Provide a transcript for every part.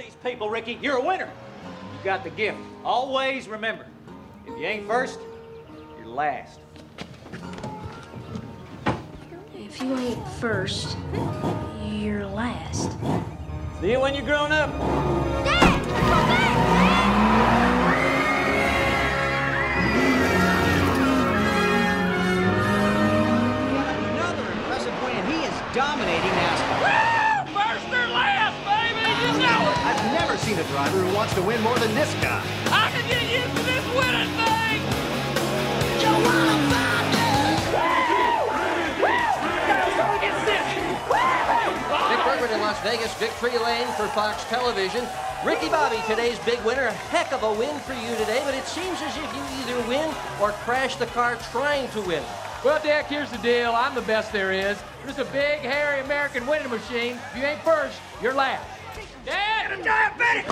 these people, Ricky. You're a winner. You got the gift. Always remember, if you ain't first, you're last. If you ain't first, you're last. See you when you're grown up. Dad! Come back, seen a driver who wants to win more than this guy. I can get used to this winning thing! Dick Bergman in Las Vegas, victory lane for Fox Television. Ricky Bobby, today's big winner. A heck of a win for you today, but it seems as if you either win or crash the car trying to win. Well, Dick, here's the deal. I'm the best there is. There's a big, hairy American winning machine. If you ain't first, you're last. Dad! I'm diabetic!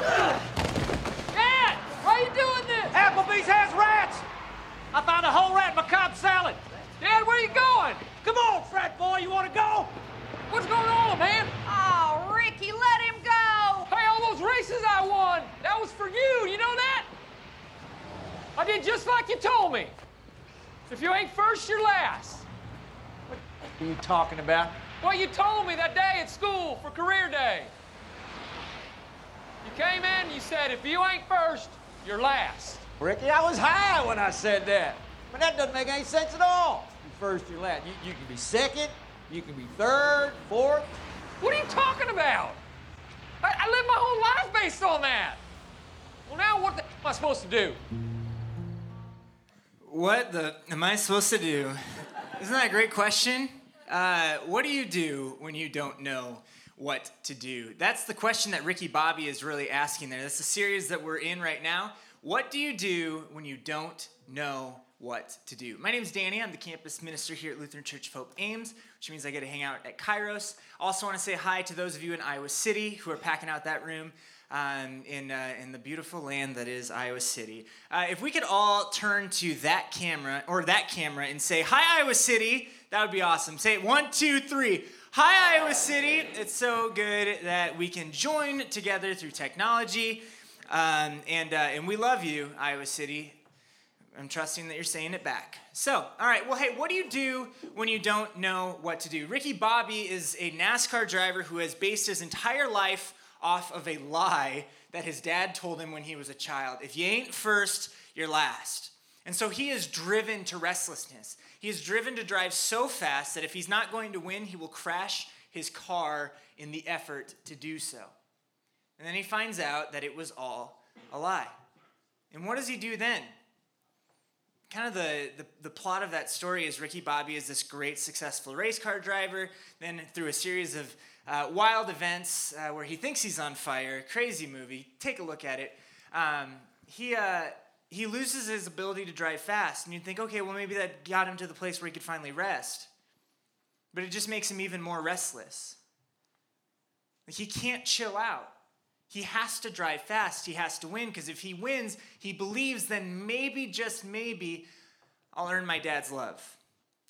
Dad! Why are you doing this? Applebee's has rats. I found a whole rat in my Cobb salad. Dad, where are you going? Come on, frat boy, you want to go? What's going on, man? Oh, Ricky, let him go. Hey, all those races I won, that was for you. You know that? I did just like you told me. If you ain't first, you're last. What are you talking about? Well, you told me that day at school for career day. You came in you said, if you ain't first, you're last. Ricky, I was high when I said that. But that doesn't make any sense at all. You're first, you're last. You, you can be second, you can be third, fourth. What are you talking about? I, I lived my whole life based on that. Well, now what the am I supposed to do? What the am I supposed to do? Isn't that a great question? Uh, what do you do when you don't know what to do? That's the question that Ricky Bobby is really asking there. That's the series that we're in right now. What do you do when you don't know what to do? My name is Danny. I'm the campus minister here at Lutheran Church of Hope Ames, which means I get to hang out at Kairos. Also, want to say hi to those of you in Iowa City who are packing out that room um, in, uh, in the beautiful land that is Iowa City. Uh, if we could all turn to that camera or that camera and say, Hi, Iowa City, that would be awesome. Say it one, two, three. Hi, Iowa City. It's so good that we can join together through technology. Um, and, uh, and we love you, Iowa City. I'm trusting that you're saying it back. So, all right, well, hey, what do you do when you don't know what to do? Ricky Bobby is a NASCAR driver who has based his entire life off of a lie that his dad told him when he was a child. If you ain't first, you're last. And so he is driven to restlessness. He is driven to drive so fast that if he's not going to win, he will crash his car in the effort to do so. And then he finds out that it was all a lie. And what does he do then? Kind of the, the, the, plot of that story is Ricky Bobby is this great, successful race car driver. Then, through a series of uh, wild events uh, where he thinks he's on fire, crazy movie, take a look at it. Um, he, uh, he loses his ability to drive fast. And you'd think, okay, well, maybe that got him to the place where he could finally rest. But it just makes him even more restless. He can't chill out. He has to drive fast. He has to win because if he wins, he believes then maybe, just maybe, I'll earn my dad's love.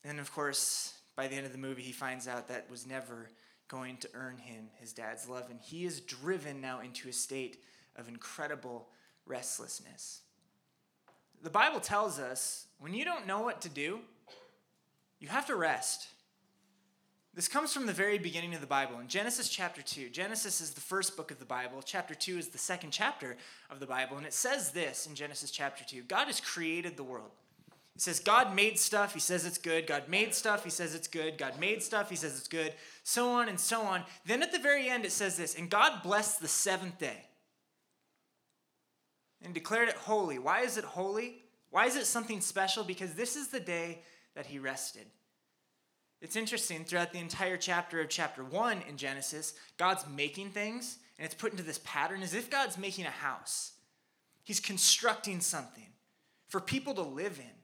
And of course, by the end of the movie, he finds out that was never going to earn him his dad's love. And he is driven now into a state of incredible restlessness. The Bible tells us when you don't know what to do, you have to rest. This comes from the very beginning of the Bible in Genesis chapter 2. Genesis is the first book of the Bible. Chapter 2 is the second chapter of the Bible. And it says this in Genesis chapter 2 God has created the world. It says, God made stuff, he says it's good. God made stuff, he says it's good. God made stuff, he says it's good. So on and so on. Then at the very end, it says this And God blessed the seventh day and declared it holy. Why is it holy? Why is it something special? Because this is the day that he rested. It's interesting, throughout the entire chapter of chapter 1 in Genesis, God's making things, and it's put into this pattern as if God's making a house. He's constructing something for people to live in.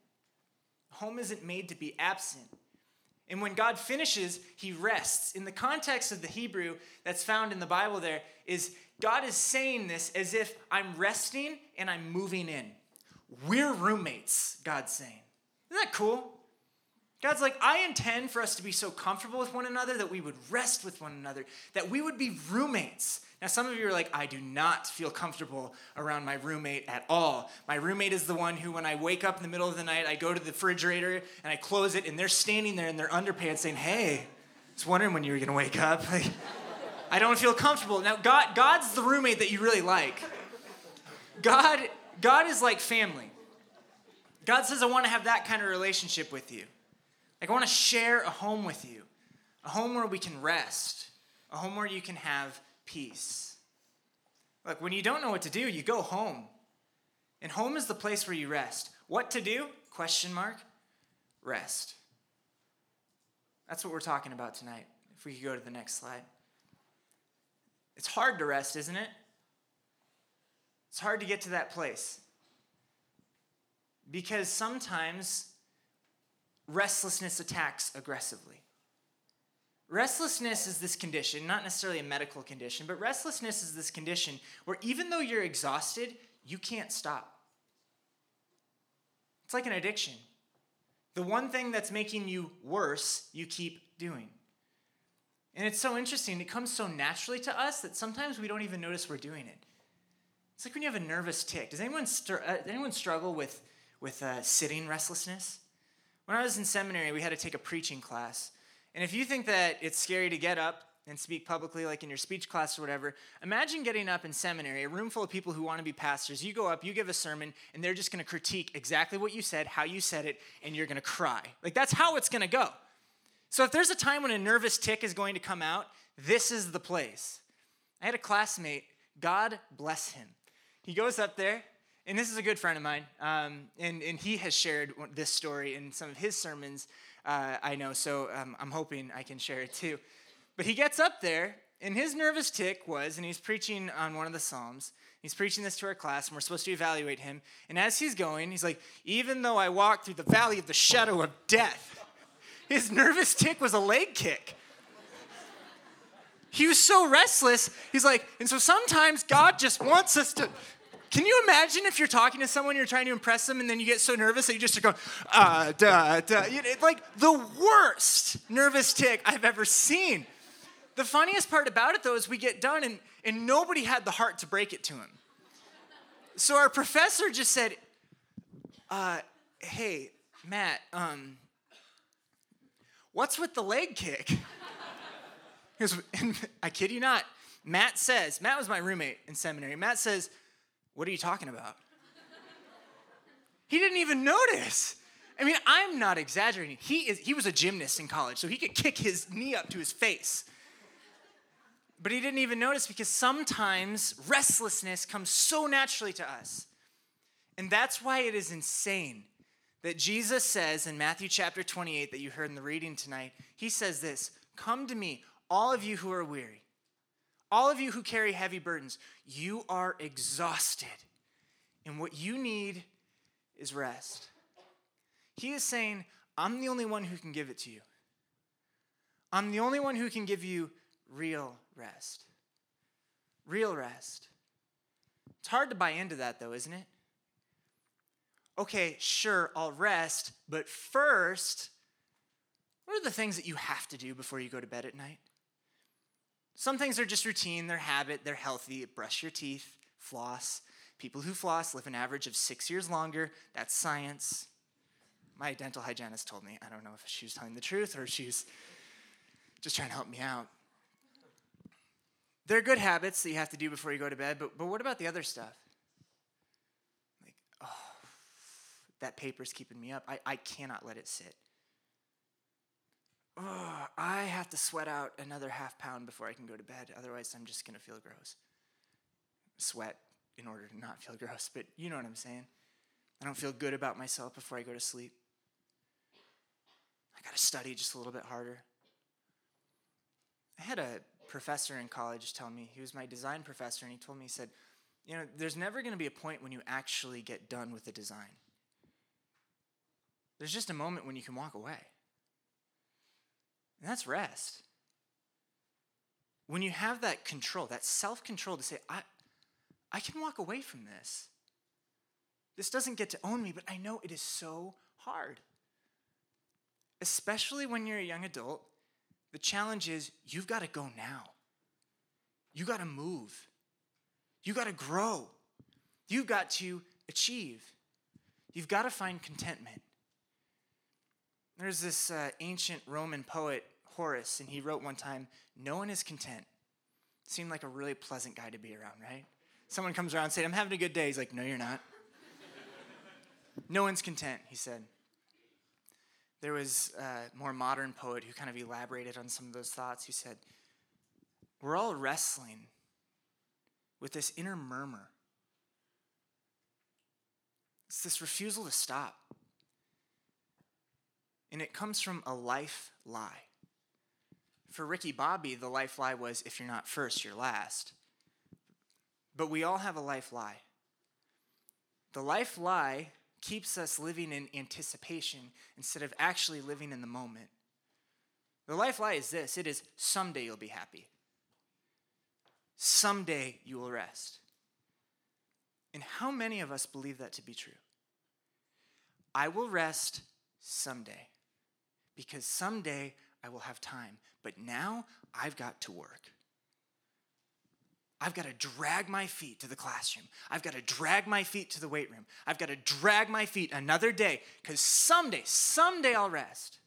Home isn't made to be absent. And when God finishes, he rests. In the context of the Hebrew that's found in the Bible, there is God is saying this as if I'm resting and I'm moving in. We're roommates, God's saying. Isn't that cool? God's like, I intend for us to be so comfortable with one another that we would rest with one another, that we would be roommates. Now, some of you are like, I do not feel comfortable around my roommate at all. My roommate is the one who, when I wake up in the middle of the night, I go to the refrigerator and I close it, and they're standing there in their underpants saying, Hey, I was wondering when you were gonna wake up. Like, I don't feel comfortable. Now, God, God's the roommate that you really like. God, God is like family. God says, I want to have that kind of relationship with you. Like, I want to share a home with you, a home where we can rest, a home where you can have peace. Look, when you don't know what to do, you go home. And home is the place where you rest. What to do? Question mark. Rest. That's what we're talking about tonight. If we could go to the next slide. It's hard to rest, isn't it? It's hard to get to that place. Because sometimes restlessness attacks aggressively. Restlessness is this condition, not necessarily a medical condition, but restlessness is this condition where even though you're exhausted, you can't stop. It's like an addiction. The one thing that's making you worse, you keep doing. And it's so interesting. It comes so naturally to us that sometimes we don't even notice we're doing it. It's like when you have a nervous tic. Does anyone, uh, anyone struggle with, with uh, sitting restlessness? When I was in seminary, we had to take a preaching class. And if you think that it's scary to get up and speak publicly, like in your speech class or whatever, imagine getting up in seminary, a room full of people who want to be pastors. You go up, you give a sermon, and they're just going to critique exactly what you said, how you said it, and you're going to cry. Like that's how it's going to go. So if there's a time when a nervous tic is going to come out, this is the place. I had a classmate, God bless him. He goes up there, and this is a good friend of mine, um, and, and he has shared this story in some of his sermons, uh, I know, so um, I'm hoping I can share it too. But he gets up there, and his nervous tic was, and he's preaching on one of the Psalms. He's preaching this to our class, and we're supposed to evaluate him. And as he's going, he's like, Even though I walk through the valley of the shadow of death, his nervous tic was a leg kick. He was so restless. He's like, and so sometimes God just wants us to can you imagine if you're talking to someone, you're trying to impress them, and then you get so nervous that you just go, uh, duh, duh. It's like the worst nervous tic I've ever seen. The funniest part about it, though, is we get done, and, and nobody had the heart to break it to him. So our professor just said, uh, hey, Matt, um, what's with the leg kick? I kid you not. Matt says, Matt was my roommate in seminary. Matt says, what are you talking about? he didn't even notice. I mean, I'm not exaggerating. He, is, he was a gymnast in college, so he could kick his knee up to his face. But he didn't even notice because sometimes restlessness comes so naturally to us. And that's why it is insane that Jesus says in Matthew chapter 28 that you heard in the reading tonight, he says this Come to me, all of you who are weary all of you who carry heavy burdens, you are exhausted. And what you need is rest. He is saying, I'm the only one who can give it to you. I'm the only one who can give you real rest. Real rest. It's hard to buy into that, though, isn't it? Okay, sure, I'll rest, but first, what are the things that you have to do before you go to bed at night? Some things are just routine, they're habit, they're healthy. Brush your teeth, floss. People who floss live an average of six years longer. That's science. My dental hygienist told me. I don't know if she was telling the truth or she's just trying to help me out. There are good habits that you have to do before you go to bed, but, but what about the other stuff? Like, oh, that paper's keeping me up. I, I cannot let it sit oh, I have to sweat out another half pound before I can go to bed. Otherwise, I'm just going to feel gross. Sweat in order to not feel gross, but you know what I'm saying. I don't feel good about myself before I go to sleep. I got to study just a little bit harder. I had a professor in college tell me, he was my design professor, and he told me, he said, you know, there's never going to be a point when you actually get done with the design. There's just a moment when you can walk away. And that's rest. When you have that control, that self control to say, I, I can walk away from this. This doesn't get to own me, but I know it is so hard. Especially when you're a young adult, the challenge is you've got to go now. you got to move. You got to grow. You've got to achieve. You've got to find contentment. There's this uh, ancient Roman poet, Horace, and he wrote one time No one is content. Seemed like a really pleasant guy to be around, right? Someone comes around and says, I'm having a good day. He's like, No, you're not. no one's content, he said. There was a more modern poet who kind of elaborated on some of those thoughts. Who said, We're all wrestling with this inner murmur. It's this refusal to stop. And it comes from a life lie. For Ricky Bobby, the life lie was if you're not first, you're last. But we all have a life lie. The life lie keeps us living in anticipation instead of actually living in the moment. The life lie is this it is someday you'll be happy. Someday you will rest. And how many of us believe that to be true? I will rest someday because someday I will have time. But now I've got to work. I've got to drag my feet to the classroom. I've got to drag my feet to the weight room. I've got to drag my feet another day because someday, someday I'll rest.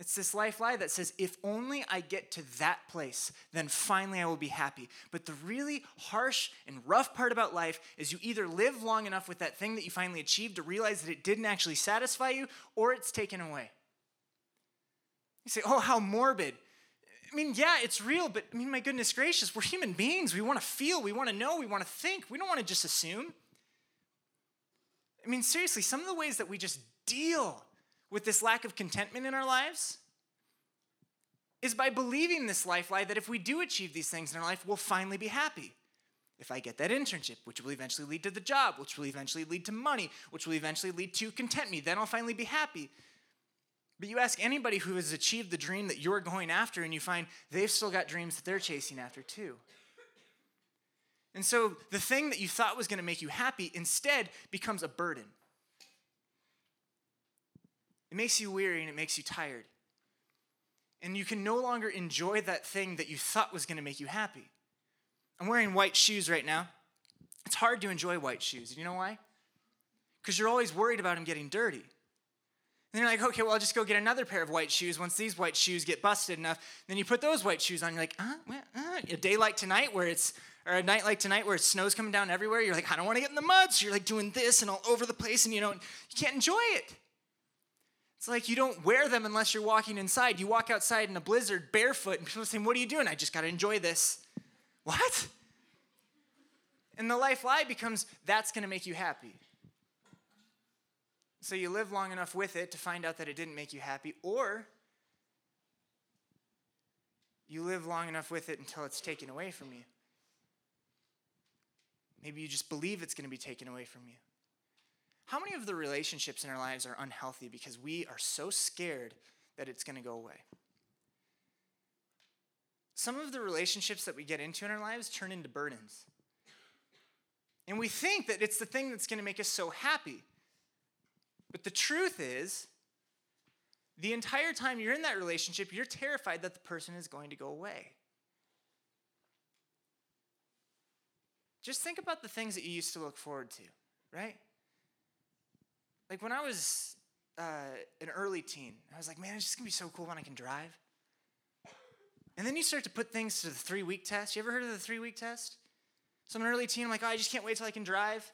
It's this life lie that says, if only I get to that place, then finally I will be happy. But the really harsh and rough part about life is you either live long enough with that thing that you finally achieved to realize that it didn't actually satisfy you, or it's taken away. You say, oh, how morbid. I mean, yeah, it's real, but I mean, my goodness gracious, we're human beings. We want to feel, we want to know, we want to think. We don't want to just assume. I mean, seriously, some of the ways that we just deal with this lack of contentment in our lives is by believing this life lie that if we do achieve these things in our life, we'll finally be happy. If I get that internship, which will eventually lead to the job, which will eventually lead to money, which will eventually lead to content me, then I'll finally be happy. But you ask anybody who has achieved the dream that you're going after, and you find they've still got dreams that they're chasing after too. And so the thing that you thought was going to make you happy instead becomes a burden. It makes you weary and it makes you tired. And you can no longer enjoy that thing that you thought was going to make you happy. I'm wearing white shoes right now. It's hard to enjoy white shoes. You know why? Because you're always worried about them getting dirty. And you're like, okay, well, I'll just go get another pair of white shoes once these white shoes get busted enough. Then you put those white shoes on. You're like, uh, well, uh. a day like tonight where it's, or a night like tonight where it's snow's coming down everywhere. You're like, I don't want to get in the mud. So you're like doing this and all over the place, and you don't, you can't enjoy it. It's like you don't wear them unless you're walking inside. You walk outside in a blizzard barefoot, and people are saying, What are you doing? I just got to enjoy this. What? And the life lie becomes that's going to make you happy. So you live long enough with it to find out that it didn't make you happy, or you live long enough with it until it's taken away from you. Maybe you just believe it's going to be taken away from you. How many of the relationships in our lives are unhealthy because we are so scared that it's going to go away? Some of the relationships that we get into in our lives turn into burdens. And we think that it's the thing that's going to make us so happy. But the truth is, the entire time you're in that relationship, you're terrified that the person is going to go away. Just think about the things that you used to look forward to, right? Like when I was uh, an early teen, I was like, man, it's just gonna be so cool when I can drive. And then you start to put things to the three week test. You ever heard of the three week test? So I'm an early teen, I'm like, oh, I just can't wait till I can drive.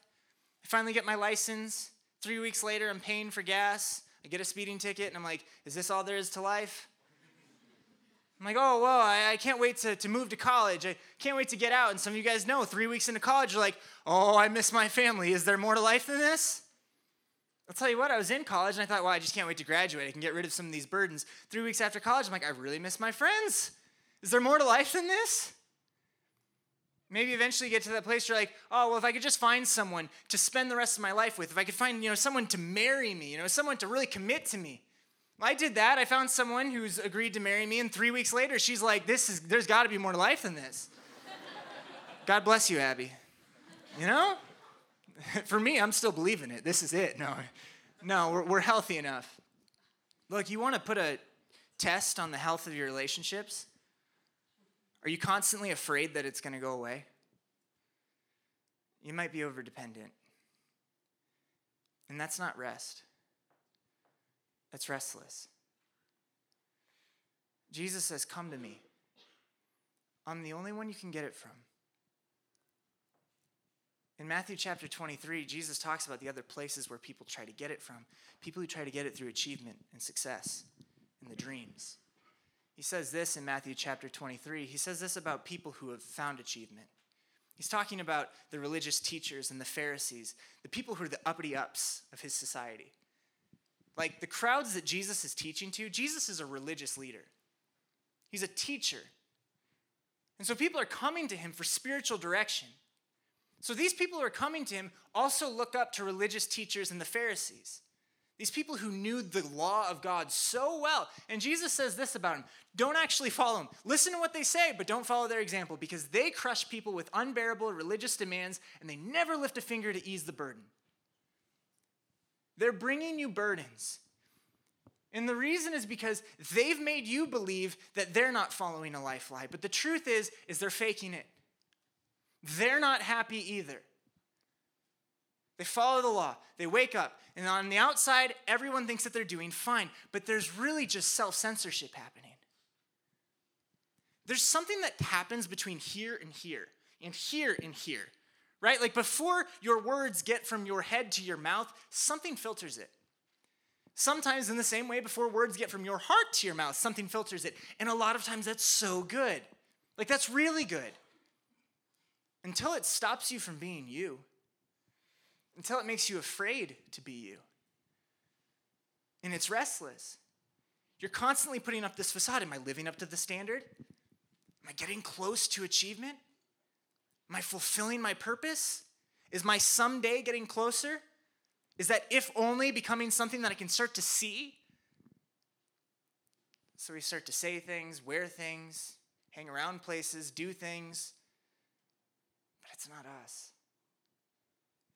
I finally get my license. Three weeks later, I'm paying for gas. I get a speeding ticket, and I'm like, is this all there is to life? I'm like, oh, well, I, I, can't wait to, to move to college. I can't wait to get out. And some of you guys know, three weeks into college, you're like, oh, I miss my family. Is there more to life than this? I'll tell you what, I was in college and I thought, well, I just can't wait to graduate. I can get rid of some of these burdens. Three weeks after college, I'm like, I really miss my friends. Is there more to life than this? Maybe eventually you get to that place where you're like, oh, well, if I could just find someone to spend the rest of my life with, if I could find, you know, someone to marry me, you know, someone to really commit to me. I did that. I found someone who's agreed to marry me, and three weeks later, she's like, this is, there's got to be more to life than this. God bless you, Abby. You know? For me, I'm still believing it. This is it. No, no, we're, we're healthy enough. Look, you want to put a test on the health of your relationships? Are you constantly afraid that it's going to go away? You might be overdependent. And that's not rest, that's restless. Jesus says, Come to me. I'm the only one you can get it from. In Matthew chapter 23, Jesus talks about the other places where people try to get it from. People who try to get it through achievement and success and the dreams. He says this in Matthew chapter 23. He says this about people who have found achievement. He's talking about the religious teachers and the Pharisees, the people who are the uppity ups of his society. Like the crowds that Jesus is teaching to, Jesus is a religious leader, he's a teacher. And so people are coming to him for spiritual direction. So these people who are coming to him also look up to religious teachers and the Pharisees. These people who knew the law of God so well. And Jesus says this about them don't actually follow them. Listen to what they say, but don't follow their example because they crush people with unbearable religious demands and they never lift a finger to ease the burden. They're bringing you burdens. And the reason is because they've made you believe that they're not following a life lie. But the truth is, is they're faking it. They're not happy either. They follow the law. They wake up. And on the outside, everyone thinks that they're doing fine. But there's really just self censorship happening. There's something that happens between here and here, and here and here, right? Like before your words get from your head to your mouth, something filters it. Sometimes, in the same way, before words get from your heart to your mouth, something filters it. And a lot of times, that's so good. Like, that's really good until it stops you from being you, until it makes you afraid to be you. And it's restless. You're constantly putting up this facade. Am I living up to the standard? Am I getting close to achievement? Am I fulfilling my purpose? Is my someday getting closer? Is that if only becoming something that I can start to see? So we start to say things, wear things, hang around places, do things it's not us.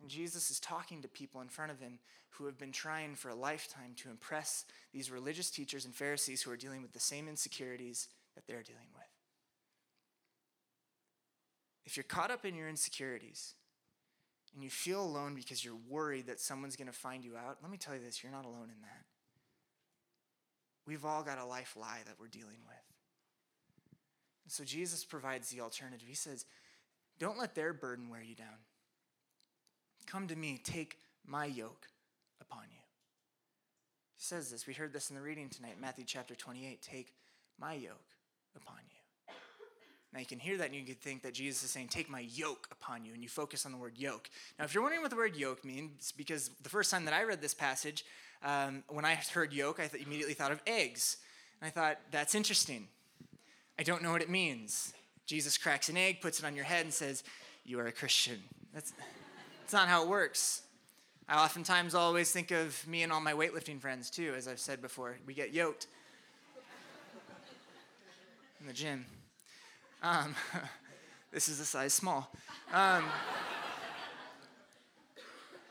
And Jesus is talking to people in front of him who have been trying for a lifetime to impress these religious teachers and Pharisees who are dealing with the same insecurities that they're dealing with. If you're caught up in your insecurities and you feel alone because you're worried that someone's going to find you out, let me tell you this you're not alone in that. We've all got a life lie that we're dealing with. And so Jesus provides the alternative. He says, don't let their burden wear you down. Come to me, take my yoke upon you. He says this. We heard this in the reading tonight, Matthew chapter 28. Take my yoke upon you. Now you can hear that and you can think that Jesus is saying, Take my yoke upon you, and you focus on the word yoke. Now, if you're wondering what the word yoke means, because the first time that I read this passage, um, when I heard yoke, I th- immediately thought of eggs. And I thought, that's interesting. I don't know what it means. Jesus cracks an egg, puts it on your head, and says, You are a Christian. That's, that's not how it works. I oftentimes always think of me and all my weightlifting friends, too, as I've said before. We get yoked in the gym. Um, this is a size small. Um,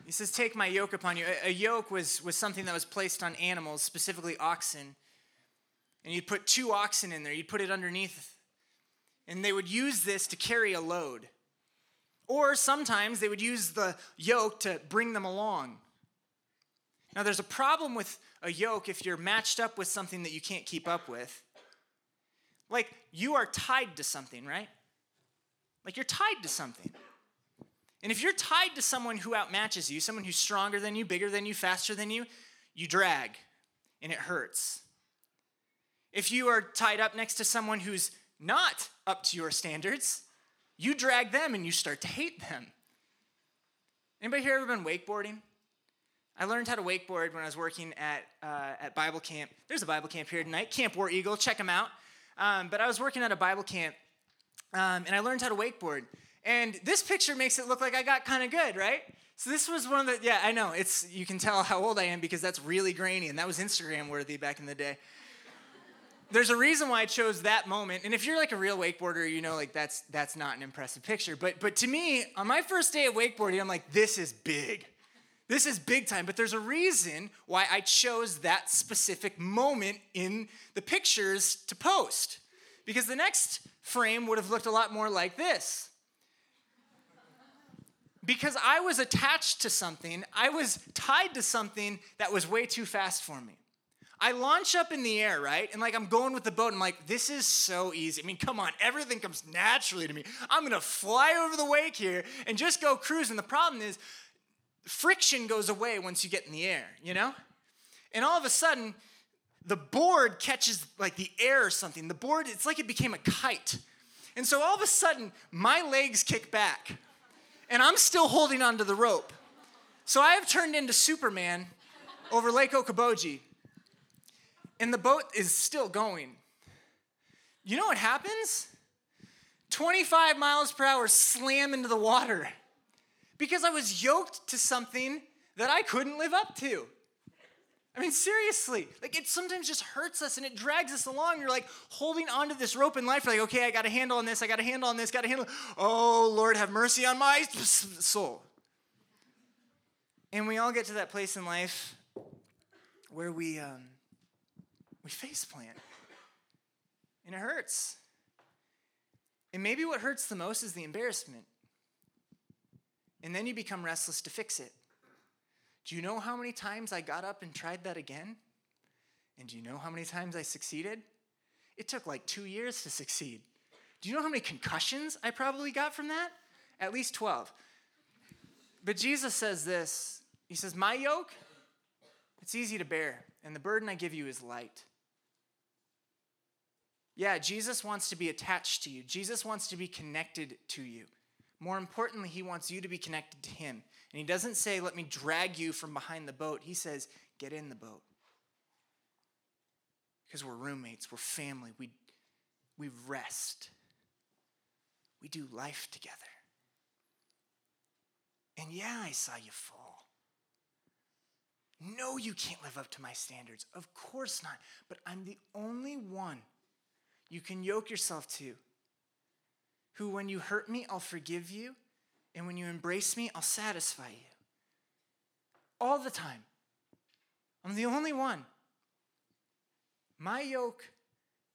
he says, Take my yoke upon you. A, a, yoke was, was something that was placed on animals, specifically oxen. And you'd put two oxen in there, you'd put it underneath and they would use this to carry a load. Or sometimes they would use the yoke to bring them along. Now, there's a problem with a yoke if you're matched up with something that you can't keep up with. Like, you are tied to something, right? Like, you're tied to something. And if you're tied to someone who outmatches you, someone who's stronger than you, bigger than you, faster than you, you drag and it hurts. If you are tied up next to someone who's not up to your standards, you drag them and you start to hate them. Anybody here ever been wakeboarding? I learned how to wakeboard when I was working at, uh, at Bible camp. There's a Bible camp here tonight, Camp War Eagle, check them out. Um, but I was working at a Bible camp um, and I learned how to wakeboard. And this picture makes it look like I got kind of good, right? So this was one of the, yeah, I know, it's, you can tell how old I am because that's really grainy and that was Instagram worthy back in the day there's a reason why I chose that moment. And if you're like a real wakeboarder, you know like that's that's not an impressive picture. But but to me, on my first day of wakeboarding, I'm like, this is big. This is big time. But there's a reason why I chose that specific moment in the pictures to post. Because the next frame would have looked a lot more like this. Because I was attached to something, I was tied to something that was way too fast for me. I launch up in the air, right? And like I'm going with the boat, and I'm like, this is so easy. I mean, come on, everything comes naturally to me. I'm gonna fly over the wake here and just go cruising. The problem is, friction goes away once you get in the air, you know? And all of a sudden, the board catches like the air or something. The board, it's like it became a kite. And so all of a sudden, my legs kick back, and I'm still holding onto the rope. So I have turned into Superman over Lake Okoboji, and the boat is still going. You know what happens? 25 miles per hour slam into the water because I was yoked to something that I couldn't live up to. I mean, seriously, like it sometimes just hurts us and it drags us along. You're like holding onto this rope in life, You're like, okay, I got a handle on this, I got a handle on this, got a handle. Oh, Lord, have mercy on my soul. And we all get to that place in life where we um, we face plant, and it hurts. And maybe what hurts the most is the embarrassment. And then you become restless to fix it. Do you know how many times I got up and tried that again? And do you know how many times I succeeded? It took like two years to succeed. Do you know how many concussions I probably got from that? At least 12. But Jesus says this He says, My yoke, it's easy to bear, and the burden I give you is light. Yeah, Jesus wants to be attached to you, Jesus wants to be connected to you. More importantly, he wants you to be connected to him. And he doesn't say, let me drag you from behind the boat. He says, get in the boat. Because we're roommates, we're family, we, we rest, we do life together. And yeah, I saw you fall. No, you can't live up to my standards. Of course not. But I'm the only one you can yoke yourself to who, when you hurt me, I'll forgive you, and when you embrace me, I'll satisfy you. All the time. I'm the only one. My yoke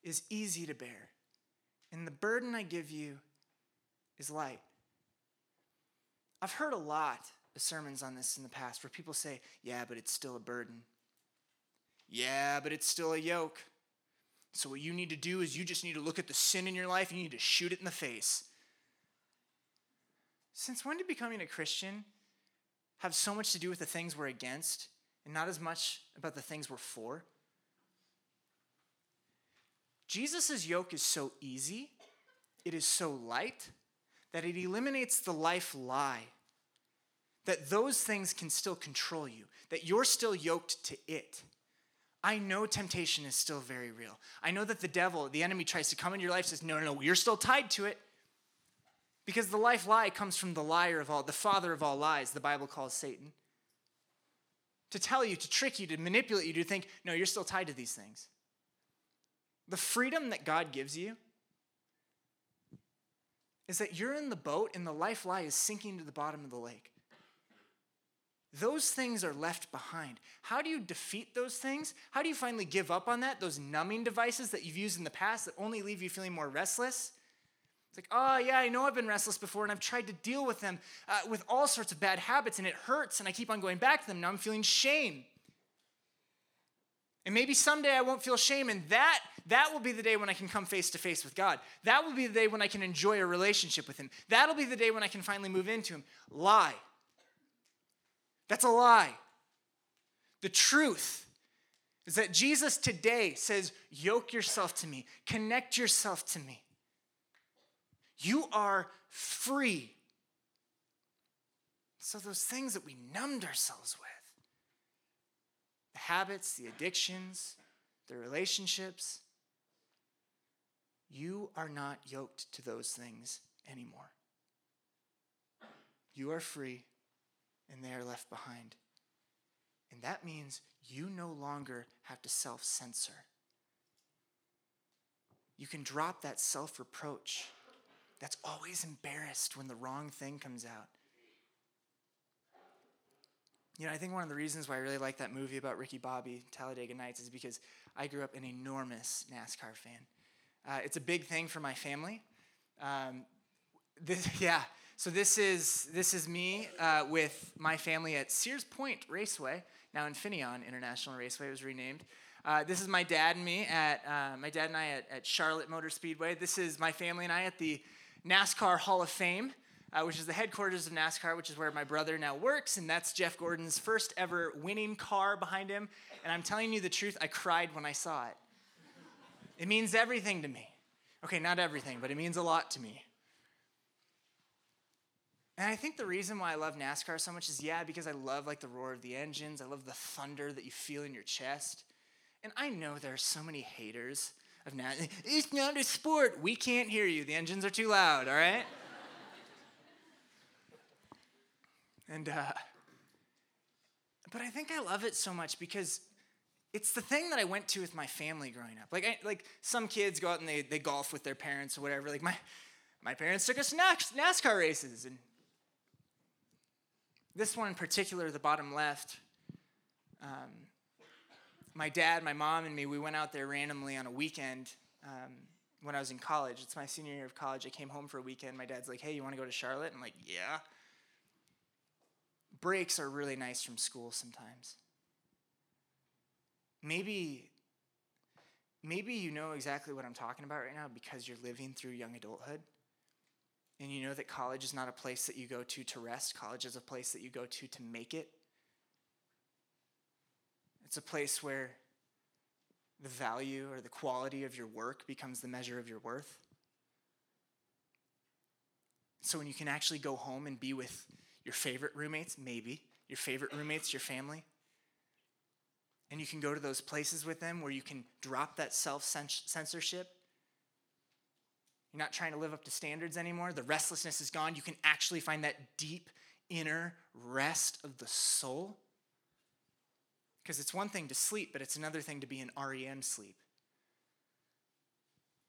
is easy to bear, and the burden I give you is light. I've heard a lot of sermons on this in the past where people say, Yeah, but it's still a burden. Yeah, but it's still a yoke. So, what you need to do is you just need to look at the sin in your life and you need to shoot it in the face. Since when did becoming a Christian have so much to do with the things we're against and not as much about the things we're for? Jesus' yoke is so easy, it is so light, that it eliminates the life lie. That those things can still control you, that you're still yoked to it. I know temptation is still very real. I know that the devil, the enemy, tries to come into your life says, No, no, no, you're still tied to it. Because the life lie comes from the liar of all, the father of all lies, the Bible calls Satan. To tell you, to trick you, to manipulate you, to think, no, you're still tied to these things. The freedom that God gives you is that you're in the boat and the life lie is sinking to the bottom of the lake. Those things are left behind. How do you defeat those things? How do you finally give up on that? Those numbing devices that you've used in the past that only leave you feeling more restless? It's like, oh, yeah, I know I've been restless before and I've tried to deal with them uh, with all sorts of bad habits and it hurts and I keep on going back to them. Now I'm feeling shame. And maybe someday I won't feel shame, and that, that will be the day when I can come face to face with God. That will be the day when I can enjoy a relationship with Him. That'll be the day when I can finally move into Him. Lie. That's a lie. The truth is that Jesus today says, Yoke yourself to me, connect yourself to me. You are free. So, those things that we numbed ourselves with the habits, the addictions, the relationships you are not yoked to those things anymore. You are free and they are left behind. And that means you no longer have to self censor. You can drop that self reproach that's always embarrassed when the wrong thing comes out. You know, I think one of the reasons why I really like that movie about Ricky Bobby, Talladega Nights, is because I grew up an enormous NASCAR fan. Uh, it's a big thing for my family. Um, this, yeah. So this is this is me uh, with my family at Sears Point Raceway, now Infineon International Raceway was renamed. Uh, this is my dad and me at uh, my dad and I at, at Charlotte Motor Speedway. This is my family and I at the NASCAR Hall of Fame, uh, which is the headquarters of NASCAR, which is where my brother now works, and that's Jeff Gordon's first ever winning car behind him. And I'm telling you the truth, I cried when I saw it. It means everything to me. Okay, not everything, but it means a lot to me. And I think the reason why I love NASCAR so much is yeah, because I love like the roar of the engines. I love the thunder that you feel in your chest. And I know there are so many haters of NASCAR. It's not a sport. We can't hear you. The engines are too loud, all right? and uh but I think I love it so much because it's the thing that I went to with my family growing up. Like, I, like some kids go out and they, they golf with their parents or whatever. Like my, my parents took us to NASCAR races, and this one in particular, the bottom left. Um, my dad, my mom, and me, we went out there randomly on a weekend um, when I was in college. It's my senior year of college. I came home for a weekend. My dad's like, "Hey, you want to go to Charlotte?" I'm like, "Yeah." Breaks are really nice from school sometimes maybe maybe you know exactly what I'm talking about right now because you're living through young adulthood. And you know that college is not a place that you go to to rest. College is a place that you go to to make it. It's a place where the value or the quality of your work becomes the measure of your worth. So when you can actually go home and be with your favorite roommates, maybe, your favorite roommates, your family, and you can go to those places with them where you can drop that self censorship. You're not trying to live up to standards anymore. The restlessness is gone. You can actually find that deep inner rest of the soul. Because it's one thing to sleep, but it's another thing to be in REM sleep.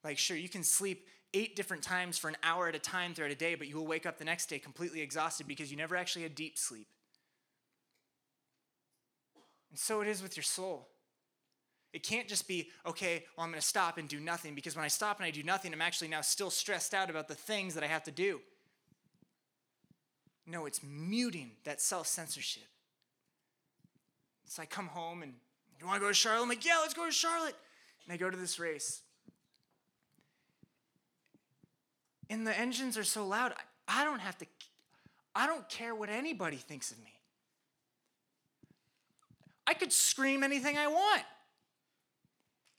Like, sure, you can sleep eight different times for an hour at a time throughout a day, but you will wake up the next day completely exhausted because you never actually had deep sleep. And so it is with your soul. It can't just be, okay, well, I'm going to stop and do nothing because when I stop and I do nothing, I'm actually now still stressed out about the things that I have to do. No, it's muting that self censorship. So I come home and, you want to go to Charlotte? I'm like, yeah, let's go to Charlotte. And I go to this race. And the engines are so loud, I, I don't have to, I don't care what anybody thinks of me. I could scream anything I want.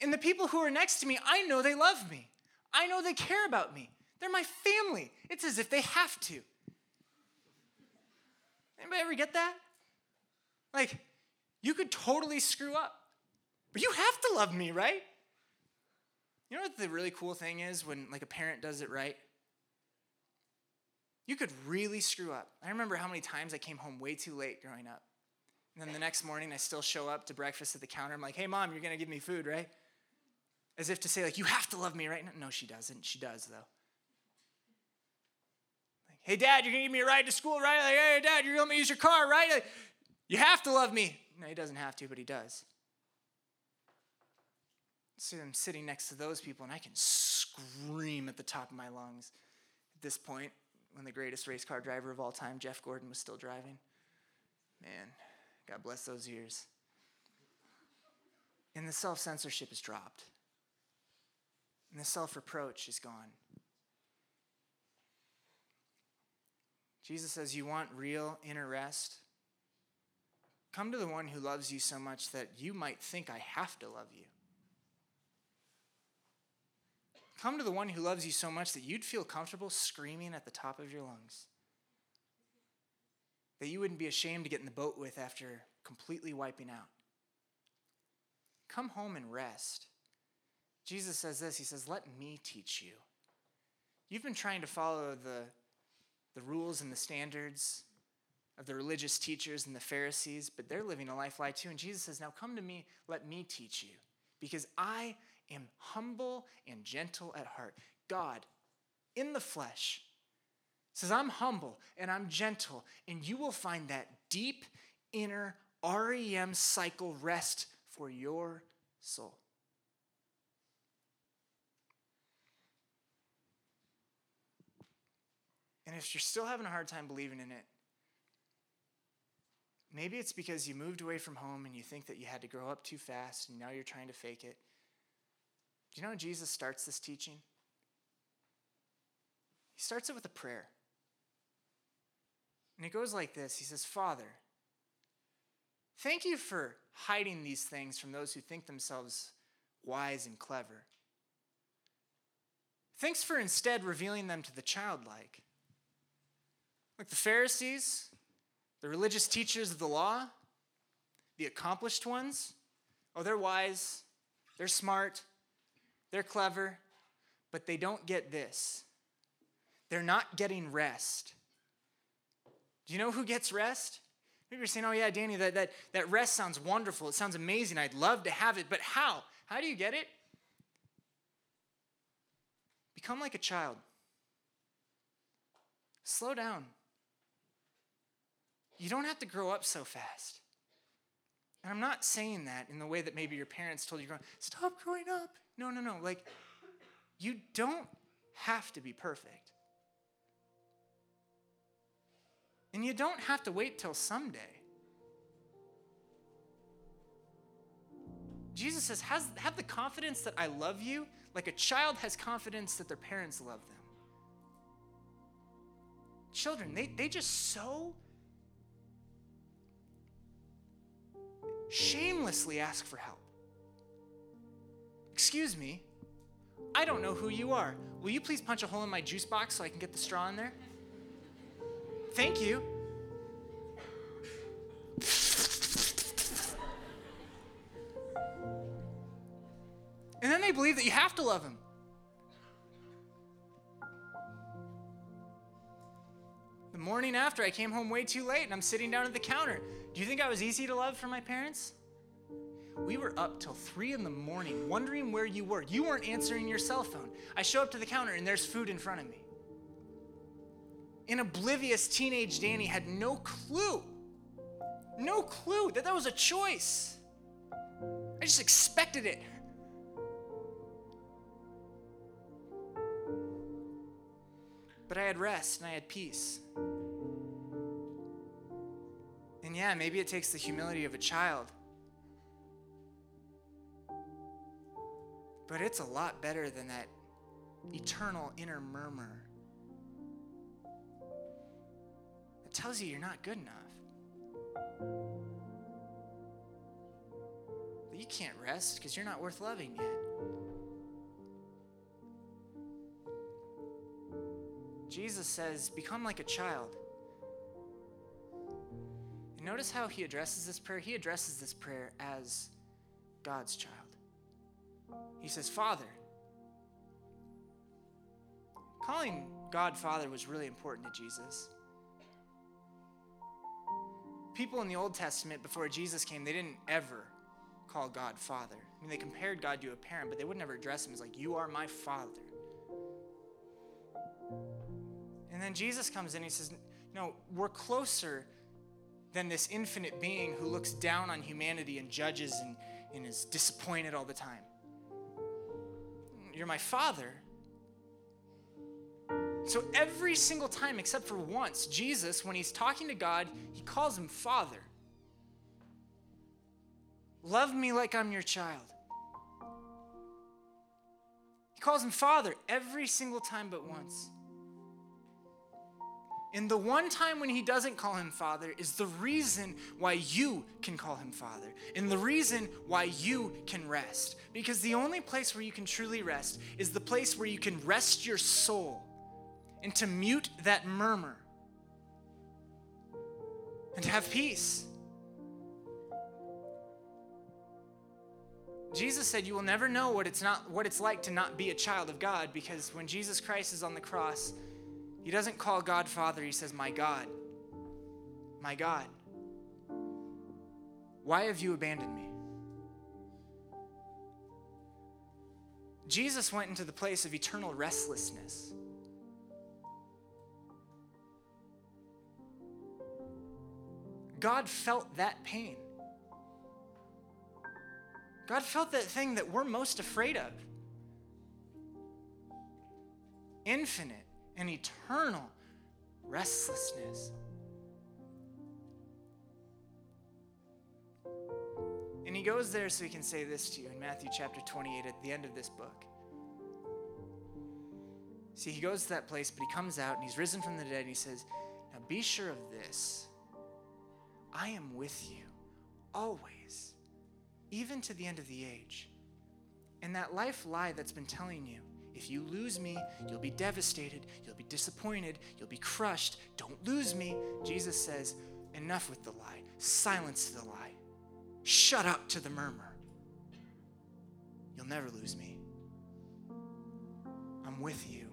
And the people who are next to me, I know they love me. I know they care about me. They're my family. It's as if they have to. Anybody ever get that? Like, you could totally screw up, but you have to love me, right? You know what the really cool thing is when like a parent does it right? You could really screw up. I remember how many times I came home way too late growing up. And then the next morning, I still show up to breakfast at the counter. I'm like, hey, mom, you're to give me food, right? As if to say, like, you have to love me, right? now. No, she doesn't. She does, though. Like, hey, dad, you're going to give me a ride to school, right? Like, hey, dad, you're going to let me use your car, right? Like, you have to love me. No, he doesn't have to, but he does. So I'm sitting next to those people, and I can scream at the top of my lungs. At this point, when the greatest race car driver of all time, Jeff Gordon, was still driving. Man, God bless those years. And the self censorship is dropped. And the self reproach is gone. Jesus says, You want real inner rest? Come to the one who loves you so much that you might think I have to love you. Come to the one who loves you so much that you'd feel comfortable screaming at the top of your lungs that you wouldn't be ashamed to get in the boat with after completely wiping out. Come home and rest. Jesus says this He says, Let me teach you. You've been trying to follow the, the rules and the standards of the religious teachers and the Pharisees, but they're living a life lie too. And Jesus says, Now come to me, let me teach you, because I am humble and gentle at heart. God, in the flesh, says, I'm humble and I'm gentle, and you will find that deep inner REM cycle rest for your soul. And if you're still having a hard time believing in it, maybe it's because you moved away from home and you think that you had to grow up too fast and now you're trying to fake it. Do you know Jesus starts this teaching? He starts it with a prayer. And it goes like this He says, Father, thank you for hiding these things from those who think themselves wise and clever. Thanks for instead revealing them to the childlike. Like the Pharisees, the religious teachers of the law, the accomplished ones. Oh, they're wise, they're smart, they're clever, but they don't get this. They're not getting rest. Do you know who gets rest? Maybe you're saying, oh, yeah, Danny, that, that, that rest sounds wonderful. It sounds amazing. I'd love to have it, but how? How do you get it? Become like a child. Slow down. You don't have to grow up so fast. And I'm not saying that in the way that maybe your parents told you, stop growing up. No, no, no. Like, you don't have to be perfect. And you don't have to wait till someday. Jesus says, have the confidence that I love you like a child has confidence that their parents love them. Children, they, they just so shamelessly ask for help. Excuse me, I don't know who you are. Will you please punch a hole in my juice box so I can get the straw in there? Thank you. And then they believe that you have to love him. Morning after, I came home way too late and I'm sitting down at the counter. Do you think I was easy to love for my parents? We were up till three in the morning wondering where you were. You weren't answering your cell phone. I show up to the counter and there's food in front of me. An oblivious teenage Danny had no clue, no clue that that was a choice. I just expected it. But I had rest and I had peace. Yeah, maybe it takes the humility of a child. But it's a lot better than that eternal inner murmur that tells you you're not good enough. That you can't rest because you're not worth loving yet. Jesus says, Become like a child. Notice how he addresses this prayer. He addresses this prayer as God's child. He says, Father. Calling God Father was really important to Jesus. People in the Old Testament, before Jesus came, they didn't ever call God Father. I mean, they compared God to a parent, but they would never address him as like, You are my Father. And then Jesus comes in and he says, No, we're closer than this infinite being who looks down on humanity and judges and, and is disappointed all the time. You're my father. So every single time, except for once, Jesus, when he's talking to God, he calls him Father. Love me like I'm your child. He calls him Father every single time but once. And the one time when he doesn't call him father is the reason why you can call him father, and the reason why you can rest. Because the only place where you can truly rest is the place where you can rest your soul and to mute that murmur and have peace. Jesus said, You will never know what it's, not, what it's like to not be a child of God because when Jesus Christ is on the cross, he doesn't call God Father, he says, My God, my God, why have you abandoned me? Jesus went into the place of eternal restlessness. God felt that pain. God felt that thing that we're most afraid of infinite and eternal restlessness. And he goes there so he can say this to you in Matthew chapter 28 at the end of this book. See, he goes to that place, but he comes out and he's risen from the dead and he says, Now be sure of this I am with you always, even to the end of the age. And that life lie that's been telling you, if you lose me, you'll be devastated, you'll be disappointed, you'll be crushed, don't lose me. Jesus says, Enough with the lie, silence the lie, shut up to the murmur. You'll never lose me. I'm with you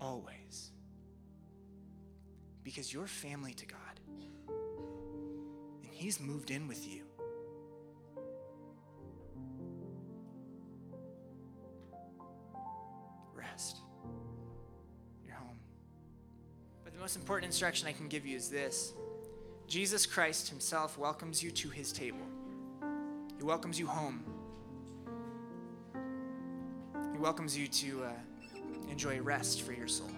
always. Because you're family to God. And He's moved in with you. Most important instruction I can give you is this Jesus Christ Himself welcomes you to His table, He welcomes you home. He welcomes you to uh, enjoy rest for your soul.